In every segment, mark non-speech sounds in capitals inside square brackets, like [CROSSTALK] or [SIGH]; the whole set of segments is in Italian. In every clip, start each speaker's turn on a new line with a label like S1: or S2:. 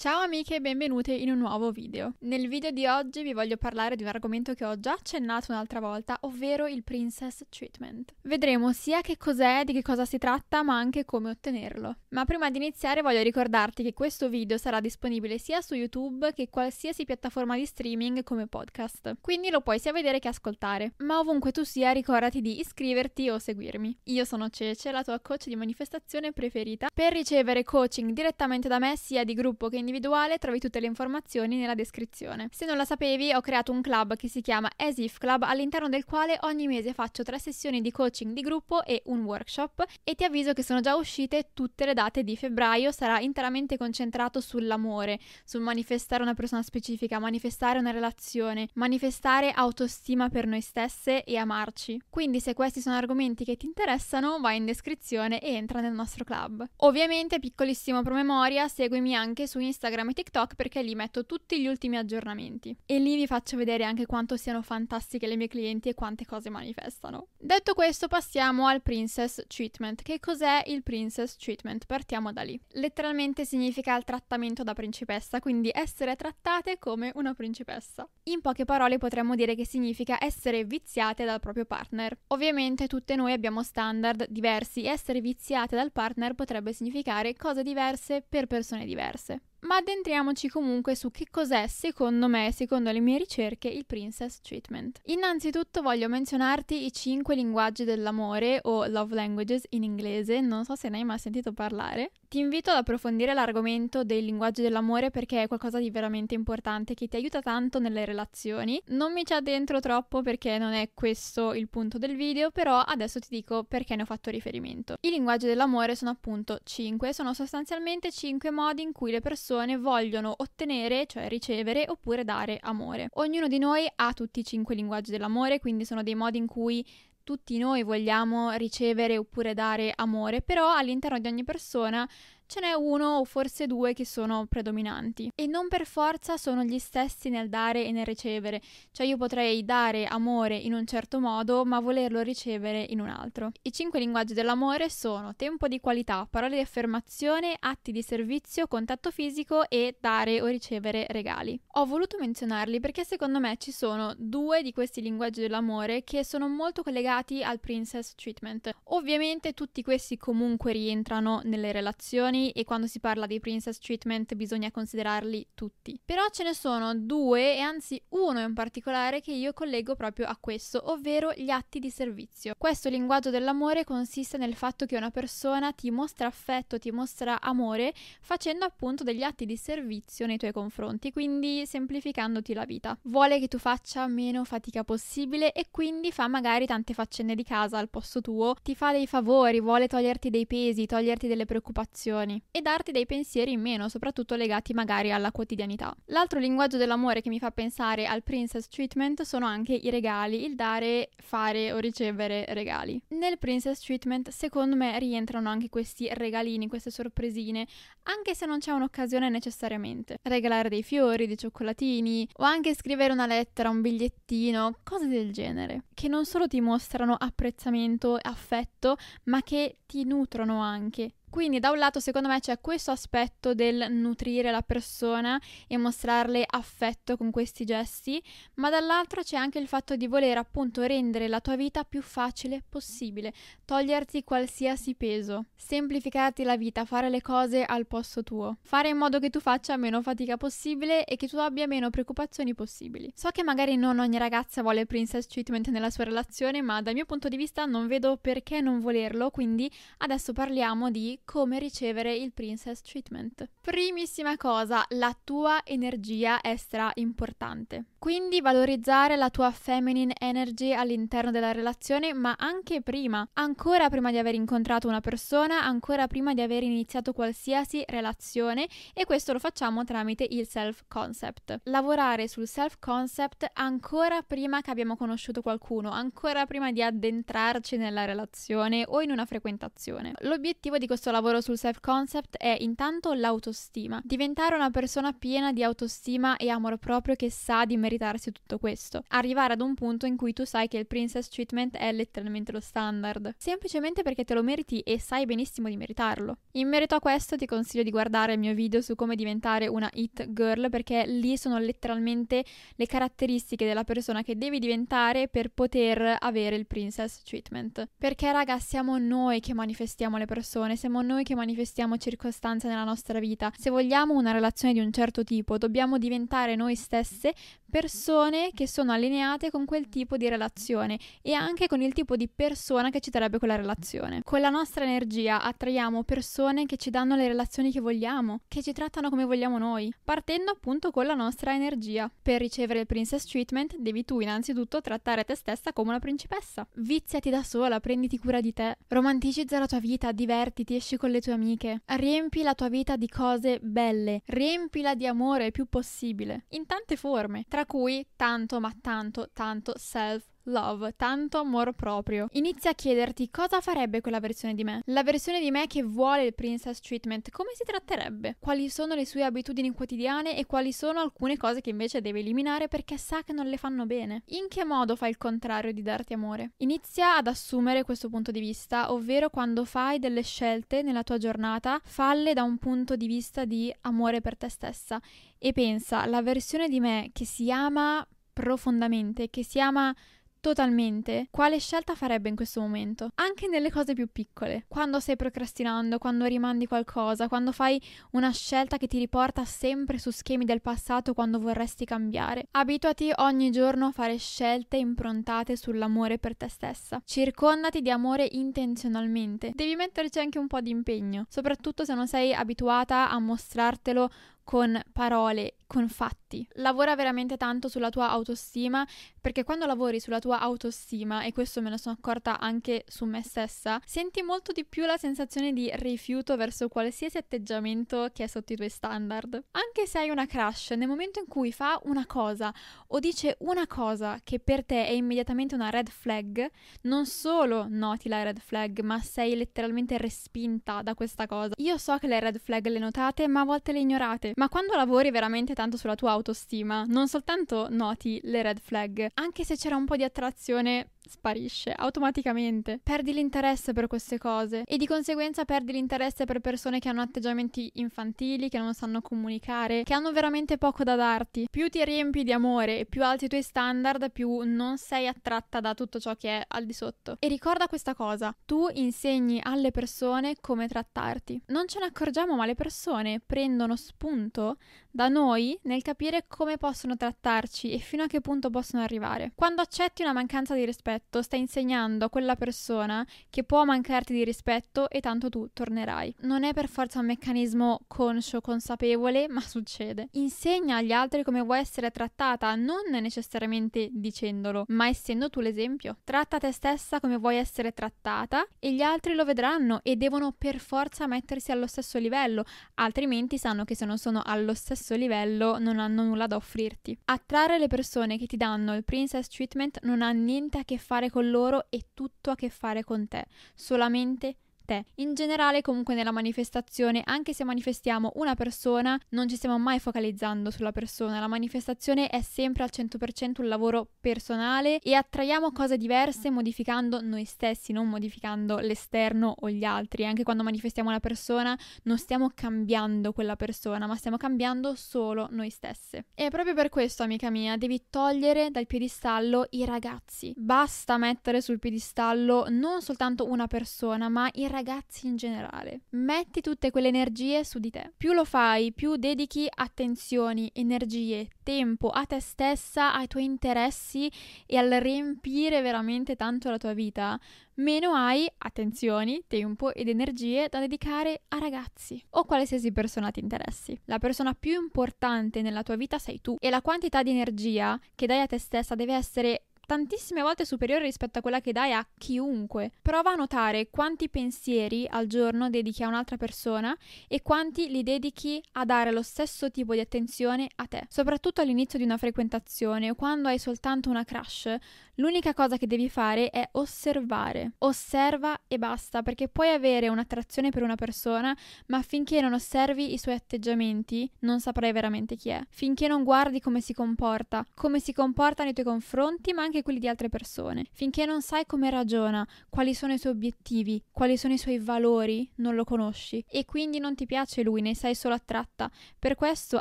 S1: Ciao amiche e benvenute in un nuovo video. Nel video di oggi vi voglio parlare di un argomento che ho già accennato un'altra volta, ovvero il Princess Treatment. Vedremo sia che cos'è, di che cosa si tratta, ma anche come ottenerlo. Ma prima di iniziare voglio ricordarti che questo video sarà disponibile sia su YouTube che qualsiasi piattaforma di streaming come podcast. Quindi lo puoi sia vedere che ascoltare. Ma ovunque tu sia, ricordati di iscriverti o seguirmi. Io sono Cece, la tua coach di manifestazione preferita. Per ricevere coaching direttamente da me, sia di gruppo che in individuale trovi tutte le informazioni nella descrizione. Se non la sapevi, ho creato un club che si chiama As If Club, all'interno del quale ogni mese faccio tre sessioni di coaching di gruppo e un workshop e ti avviso che sono già uscite tutte le date di febbraio, sarà interamente concentrato sull'amore, sul manifestare una persona specifica, manifestare una relazione, manifestare autostima per noi stesse e amarci. Quindi se questi sono argomenti che ti interessano, vai in descrizione e entra nel nostro club. Ovviamente, piccolissimo promemoria, seguimi anche su Instagram Instagram e TikTok perché lì metto tutti gli ultimi aggiornamenti. E lì vi faccio vedere anche quanto siano fantastiche le mie clienti e quante cose manifestano. Detto questo, passiamo al Princess Treatment. Che cos'è il Princess Treatment? Partiamo da lì. Letteralmente significa il trattamento da principessa, quindi essere trattate come una principessa. In poche parole potremmo dire che significa essere viziate dal proprio partner. Ovviamente tutte noi abbiamo standard diversi e essere viziate dal partner potrebbe significare cose diverse per persone diverse. Ma addentriamoci comunque su che cos'è, secondo me, secondo le mie ricerche, il Princess Treatment. Innanzitutto voglio menzionarti i 5 linguaggi dell'amore o love languages in inglese, non so se ne hai mai sentito parlare. Ti invito ad approfondire l'argomento dei linguaggi dell'amore perché è qualcosa di veramente importante che ti aiuta tanto nelle relazioni. Non mi ci addentro troppo perché non è questo il punto del video, però adesso ti dico perché ne ho fatto riferimento. I linguaggi dell'amore sono appunto 5, sono sostanzialmente 5 modi in cui le persone vogliono ottenere, cioè ricevere oppure dare amore. Ognuno di noi ha tutti i 5 linguaggi dell'amore, quindi sono dei modi in cui tutti noi vogliamo ricevere oppure dare amore, però all'interno di ogni persona ce n'è uno o forse due che sono predominanti e non per forza sono gli stessi nel dare e nel ricevere, cioè io potrei dare amore in un certo modo ma volerlo ricevere in un altro. I cinque linguaggi dell'amore sono tempo di qualità, parole di affermazione, atti di servizio, contatto fisico e dare o ricevere regali. Ho voluto menzionarli perché secondo me ci sono due di questi linguaggi dell'amore che sono molto collegati al princess treatment. Ovviamente tutti questi comunque rientrano nelle relazioni italiani e quando si parla di princess treatment bisogna considerarli tutti. Però ce ne sono due e anzi uno in particolare che io collego proprio a questo, ovvero gli atti di servizio. Questo linguaggio dell'amore consiste nel fatto che una persona ti mostra affetto, ti mostra amore facendo appunto degli atti di servizio nei tuoi confronti, quindi semplificandoti la vita. Vuole che tu faccia meno fatica possibile e quindi fa magari tante faccende di casa al posto tuo, ti fa dei favori, vuole toglierti dei pesi, toglierti delle preoccupazioni emozioni e darti dei pensieri in meno, soprattutto legati magari alla quotidianità. L'altro linguaggio dell'amore che mi fa pensare al princess treatment sono anche i regali, il dare, fare o ricevere regali. Nel princess treatment secondo me rientrano anche questi regalini, queste sorpresine, anche se non c'è un'occasione necessariamente. Regalare dei fiori, dei cioccolatini o anche scrivere una lettera, un bigliettino, cose del genere, che non solo ti mostrano apprezzamento e affetto, ma che ti nutrono anche quindi da un lato secondo me c'è questo aspetto del nutrire la persona e mostrarle affetto con questi gesti, ma dall'altro c'è anche il fatto di voler appunto rendere la tua vita più facile possibile, toglierti qualsiasi peso, semplificarti la vita, fare le cose al posto tuo, fare in modo che tu faccia meno fatica possibile e che tu abbia meno preoccupazioni possibili. So che magari non ogni ragazza vuole princess treatment nella sua relazione, ma dal mio punto di vista non vedo perché non volerlo, quindi adesso parliamo di come ricevere il princess treatment. Primissima cosa, la tua energia è stra importante. Quindi valorizzare la tua feminine energy all'interno della relazione, ma anche prima, ancora prima di aver incontrato una persona, ancora prima di aver iniziato qualsiasi relazione e questo lo facciamo tramite il self concept. Lavorare sul self concept ancora prima che abbiamo conosciuto qualcuno, ancora prima di addentrarci nella relazione o in una frequentazione. L'obiettivo di questo lavoro lavoro sul self-concept è intanto l'autostima. Diventare una persona piena di autostima e amore proprio che sa di meritarsi tutto questo. Arrivare ad un punto in cui tu sai che il princess treatment è letteralmente lo standard. Semplicemente perché te lo meriti e sai benissimo di meritarlo. In merito a questo ti consiglio di guardare il mio video su come diventare una hit girl perché lì sono letteralmente le caratteristiche della persona che devi diventare per poter avere il princess treatment. Perché raga siamo noi che manifestiamo le persone, siamo noi che manifestiamo circostanze nella nostra vita. Se vogliamo una relazione di un certo tipo dobbiamo diventare noi stesse persone che sono allineate con quel tipo di relazione e anche con il tipo di persona che ci darebbe quella relazione. Con la nostra energia attraiamo persone che ci danno le relazioni che vogliamo, che ci trattano come vogliamo noi, partendo appunto con la nostra energia. Per ricevere il princess treatment devi tu innanzitutto trattare te stessa come una principessa. Viziati da sola, prenditi cura di te, romanticizza la tua vita, divertiti, esci con le tue amiche, riempi la tua vita di cose belle, riempila di amore il più possibile, in tante forme. Tra tra cui tanto ma tanto tanto self love, tanto amor proprio. Inizia a chiederti cosa farebbe quella versione di me. La versione di me che vuole il princess treatment, come si tratterebbe? Quali sono le sue abitudini quotidiane e quali sono alcune cose che invece deve eliminare perché sa che non le fanno bene? In che modo fa il contrario di darti amore? Inizia ad assumere questo punto di vista, ovvero quando fai delle scelte nella tua giornata, falle da un punto di vista di amore per te stessa e pensa la versione di me che si ama profondamente, che si ama totalmente quale scelta farebbe in questo momento, anche nelle cose più piccole. Quando stai procrastinando, quando rimandi qualcosa, quando fai una scelta che ti riporta sempre su schemi del passato quando vorresti cambiare. Abituati ogni giorno a fare scelte improntate sull'amore per te stessa. Circondati di amore intenzionalmente. Devi metterci anche un po' di impegno, soprattutto se non sei abituata a mostrartelo con parole, con fatti. Lavora veramente tanto sulla tua autostima, perché quando lavori sulla tua autostima, e questo me ne sono accorta anche su me stessa, senti molto di più la sensazione di rifiuto verso qualsiasi atteggiamento che è sotto i tuoi standard. Anche se hai una crush, nel momento in cui fa una cosa o dice una cosa che per te è immediatamente una red flag, non solo noti la red flag, ma sei letteralmente respinta da questa cosa. Io so che le red flag le notate, ma a volte le ignorate. Ma quando lavori veramente tanto sulla tua autostima, non soltanto noti le red flag, anche se c'era un po' di attrazione sparisce automaticamente. Perdi l'interesse per queste cose e di conseguenza perdi l'interesse per persone che hanno atteggiamenti infantili, che non sanno comunicare, che hanno veramente poco da darti. Più ti riempi di amore e più alti i tuoi standard, più non sei attratta da tutto ciò che è al di sotto. E ricorda questa cosa, tu insegni alle persone come trattarti. Non ce ne accorgiamo, ma le persone prendono spunto da noi nel capire come possono trattarci e fino a che punto possono arrivare. Quando accetti una mancanza di rispetto, stai insegnando a quella persona che può mancarti di rispetto e tanto tu tornerai. Non è per forza un meccanismo conscio, consapevole, ma succede. Insegna agli altri come vuoi essere trattata, non necessariamente dicendolo, ma essendo tu l'esempio. Tratta te stessa come vuoi essere trattata e gli altri lo vedranno e devono per forza mettersi allo stesso livello, altrimenti sanno che se non sono allo stesso stesso livello non hanno nulla da offrirti. Attrarre le persone che ti danno il princess treatment non ha niente a che fare con loro e tutto a che fare con te, solamente te. In generale, comunque, nella manifestazione, anche se manifestiamo una persona, non ci stiamo mai focalizzando sulla persona. La manifestazione è sempre al 100% un lavoro personale e attraiamo cose diverse modificando noi stessi, non modificando l'esterno o gli altri. Anche quando manifestiamo una persona, non stiamo cambiando quella persona, ma stiamo cambiando solo noi stesse. E proprio per questo, amica mia, devi togliere dal piedistallo i ragazzi. Basta mettere sul piedistallo non soltanto una persona, ma i ragazzi ragazzi in generale. Metti tutte quelle energie su di te. Più lo fai, più dedichi attenzioni, energie, tempo a te stessa, ai tuoi interessi e al riempire veramente tanto la tua vita, meno hai attenzioni, tempo ed energie da dedicare a ragazzi o qualsiasi persona ti interessi. La persona più importante nella tua vita sei tu e la quantità di energia che dai a te stessa deve essere tantissime volte superiore rispetto a quella che dai a chiunque. Prova a notare quanti pensieri al giorno dedichi a un'altra persona e quanti li dedichi a dare lo stesso tipo di attenzione a te. Soprattutto all'inizio di una frequentazione o quando hai soltanto una crush, L'unica cosa che devi fare è osservare. Osserva e basta, perché puoi avere un'attrazione per una persona, ma finché non osservi i suoi atteggiamenti, non saprai veramente chi è. Finché non guardi come si comporta, come si comporta nei tuoi confronti, ma anche quelli di altre persone. Finché non sai come ragiona, quali sono i suoi obiettivi, quali sono i suoi valori, non lo conosci. E quindi non ti piace lui, ne sei solo attratta. Per questo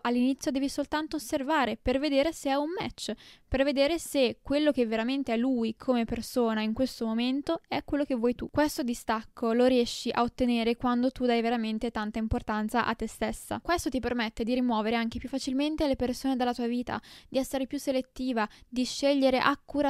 S1: all'inizio devi soltanto osservare per vedere se è un match, per vedere se quello che veramente è lui come persona in questo momento è quello che vuoi tu. Questo distacco lo riesci a ottenere quando tu dai veramente tanta importanza a te stessa. Questo ti permette di rimuovere anche più facilmente le persone dalla tua vita, di essere più selettiva, di scegliere accuratamente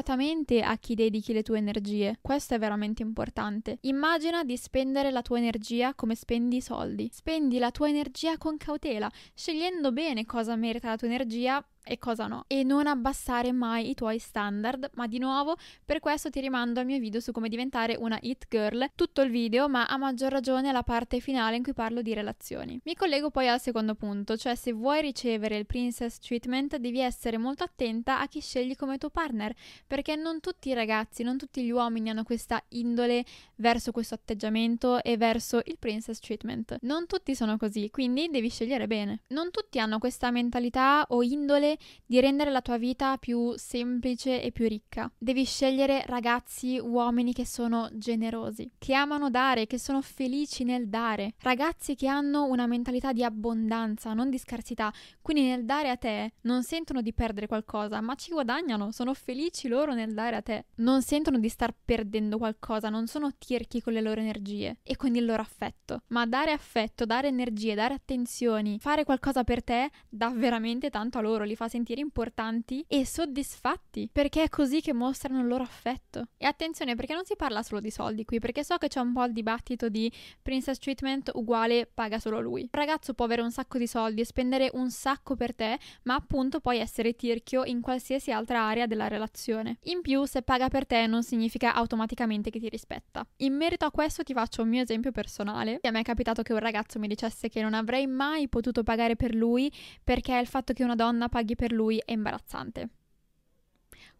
S1: a chi dedichi le tue energie. Questo è veramente importante. Immagina di spendere la tua energia come spendi i soldi. Spendi la tua energia con cautela, scegliendo bene cosa merita la tua energia e cosa no. E non abbassare mai i tuoi standard, ma di nuovo per questo ti rimando al mio video su come diventare una hit girl, tutto il video, ma a maggior ragione la parte finale in cui parlo di relazioni. Mi collego poi al secondo punto, cioè se vuoi ricevere il princess treatment devi essere molto attenta a chi scegli come tuo partner, perché non tutti i ragazzi, non tutti gli uomini hanno questa indole verso questo atteggiamento e verso il princess treatment. Non tutti sono così, quindi devi scegliere bene. Non tutti hanno questa mentalità o indole di rendere la tua vita più semplice e più ricca. Devi scegliere ragazzi, uomini che sono generosi, che amano dare, che sono felici nel dare, ragazzi che hanno una mentalità di abbondanza, non di scarsità, quindi nel dare a te non sentono di perdere qualcosa, ma ci guadagnano, sono felici loro nel dare a te, non sentono di star perdendo qualcosa, non sono tirchi con le loro energie e con il loro affetto, ma dare affetto, dare energie, dare attenzioni, fare qualcosa per te dà veramente tanto a loro, li fa sentire importanti e soddisfatti, perché è così che mostrano il loro affetto. E attenzione, perché non si parla solo di soldi qui, perché so che c'è un po' il dibattito di princess treatment uguale paga solo lui. Un ragazzo può avere un sacco di soldi e spendere un sacco per te, ma appunto puoi essere tirchio in qualsiasi altra area della relazione. In più, se paga per te non significa automaticamente che ti rispetta. In merito a questo ti faccio un mio esempio personale. A me è capitato che un ragazzo mi dicesse che non avrei mai potuto pagare per lui perché il fatto che una donna paghi per lui è imbarazzante.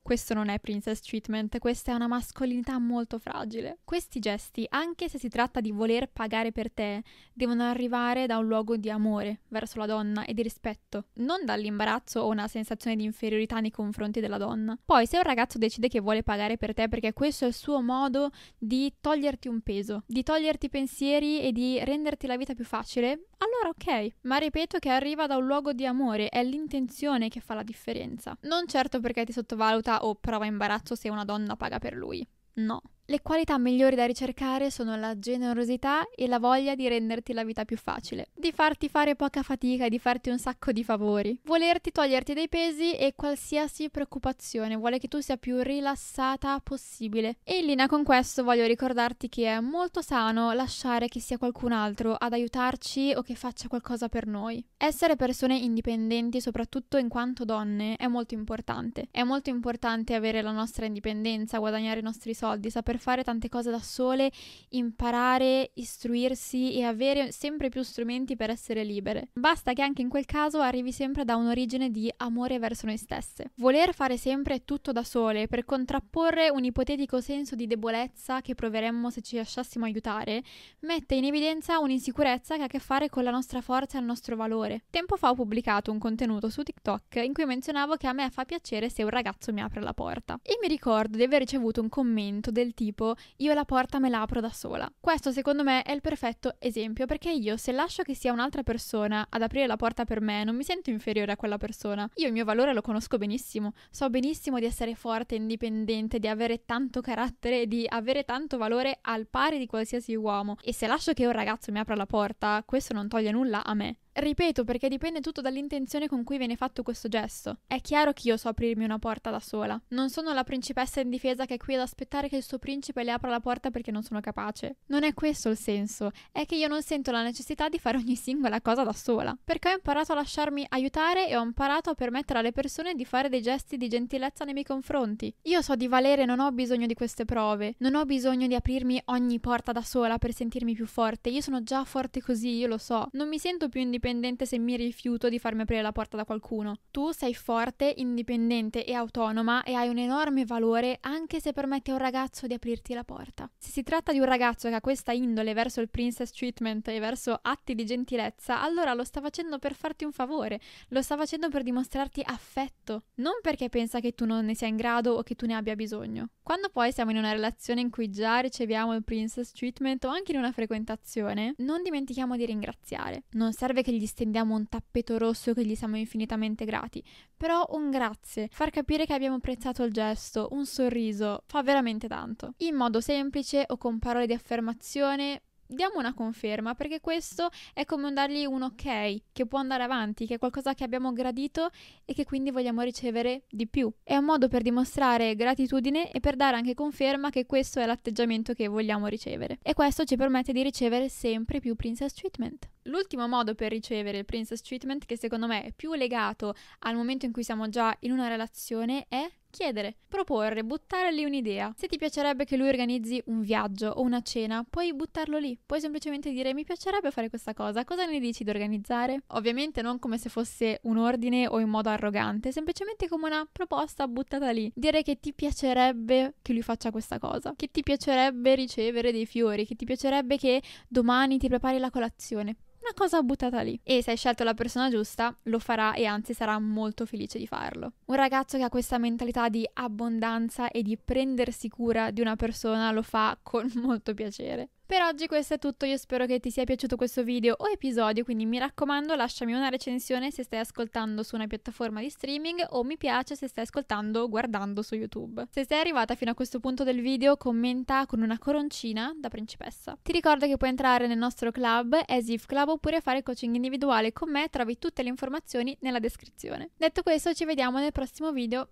S1: Questo non è princess treatment, questa è una mascolinità molto fragile. Questi gesti, anche se si tratta di voler pagare per te, devono arrivare da un luogo di amore verso la donna e di rispetto, non dall'imbarazzo o una sensazione di inferiorità nei confronti della donna. Poi, se un ragazzo decide che vuole pagare per te perché questo è il suo modo di toglierti un peso, di toglierti pensieri e di renderti la vita più facile, allora ok. Ma ripeto che arriva da un luogo di amore, è l'intenzione che fa la differenza. Non certo perché ti sottovaluta o prova imbarazzo se una donna paga per lui. No. Le qualità migliori da ricercare sono la generosità e la voglia di renderti la vita più facile, di farti fare poca fatica e di farti un sacco di favori, volerti toglierti dei pesi e qualsiasi preoccupazione, vuole che tu sia più rilassata possibile. E in linea con questo voglio ricordarti che è molto sano lasciare che sia qualcun altro ad aiutarci o che faccia qualcosa per noi. Essere persone indipendenti, soprattutto in quanto donne, è molto importante. È molto importante avere la nostra indipendenza, guadagnare i nostri soldi, saper saper fare tante cose da sole, imparare, istruirsi e avere sempre più strumenti per essere libere. Basta che anche in quel caso arrivi sempre da un'origine di amore verso noi stesse. Voler fare sempre tutto da sole per contrapporre un ipotetico senso di debolezza che proveremmo se ci lasciassimo aiutare, mette in evidenza un'insicurezza che ha a che fare con la nostra forza e il nostro valore. Tempo fa ho pubblicato un contenuto su TikTok in cui menzionavo che a me fa piacere se un ragazzo mi apre la porta. E mi ricordo di aver ricevuto un commento del tipo tipo io la porta me la apro da sola. Questo secondo me è il perfetto esempio perché io se lascio che sia un'altra persona ad aprire la porta per me non mi sento inferiore a quella persona. Io il mio valore lo conosco benissimo, so benissimo di essere forte, indipendente, di avere tanto carattere di avere tanto valore al pari di qualsiasi uomo e se lascio che un ragazzo mi apra la porta questo non toglie nulla a me Ripeto perché dipende tutto dall'intenzione con cui viene fatto questo gesto. È chiaro che io so aprirmi una porta da sola. Non sono la principessa indifesa che è qui ad aspettare che il suo principe le apra la porta perché non sono capace. Non è questo il senso, è che io non sento la necessità di fare ogni singola cosa da sola. Perché ho imparato a lasciarmi aiutare e ho imparato a permettere alle persone di fare dei gesti di gentilezza nei miei confronti. Io so di valere non ho bisogno di queste prove. Non ho bisogno di aprirmi ogni porta da sola per sentirmi più forte. Io sono già forte così, io lo so. Non mi sento più indipendente se mi rifiuto di farmi aprire la porta da qualcuno. Tu sei forte, indipendente e autonoma e hai un enorme valore anche se permetti a un ragazzo di aprirti la porta. Se si tratta di un ragazzo che ha questa indole verso il princess treatment e verso atti di gentilezza, allora lo sta facendo per farti un favore, lo sta facendo per dimostrarti affetto, non perché pensa che tu non ne sia in grado o che tu ne abbia bisogno. Quando poi siamo in una relazione in cui già riceviamo il princess treatment o anche in una frequentazione, non dimentichiamo di ringraziare. Non serve che gli stendiamo un tappeto rosso che gli siamo infinitamente grati, però un grazie, far capire che abbiamo apprezzato il gesto, un sorriso, fa veramente tanto. In modo semplice o con parole di affermazione diamo una conferma perché questo è come dargli un ok che può andare avanti, che è qualcosa che abbiamo gradito e che quindi vogliamo ricevere di più. È un modo per dimostrare gratitudine e per dare anche conferma che questo è l'atteggiamento che vogliamo ricevere. E questo ci permette di ricevere sempre più princess treatment. L'ultimo modo per ricevere il princess treatment, che secondo me è più legato al momento in cui siamo già in una relazione, è chiedere, proporre, buttare lì un'idea. Se ti piacerebbe che lui organizzi un viaggio o una cena, puoi buttarlo lì. Puoi semplicemente dire mi piacerebbe fare questa cosa, cosa ne dici di organizzare? Ovviamente non come se fosse un ordine o in modo arrogante, semplicemente come una proposta buttata lì. Dire che ti piacerebbe che lui faccia questa cosa, che ti piacerebbe ricevere dei fiori, che ti piacerebbe che domani ti prepari la colazione una cosa buttata lì. E se hai scelto la persona giusta, lo farà e anzi sarà molto felice di farlo. Un ragazzo che ha questa mentalità di abbondanza e di prendersi cura di una persona lo fa con [LAUGHS] molto piacere. Per oggi questo è tutto, io spero che ti sia piaciuto questo video o episodio, quindi mi raccomando lasciami una recensione se stai ascoltando su una piattaforma di streaming o mi piace se stai ascoltando o guardando su YouTube. Se sei arrivata fino a questo punto del video commenta con una coroncina da principessa. Ti ricordo che puoi entrare nel nostro club As Club oppure fare coaching individuale con me, trovi tutte le informazioni nella descrizione. Detto questo ci vediamo nel prossimo video,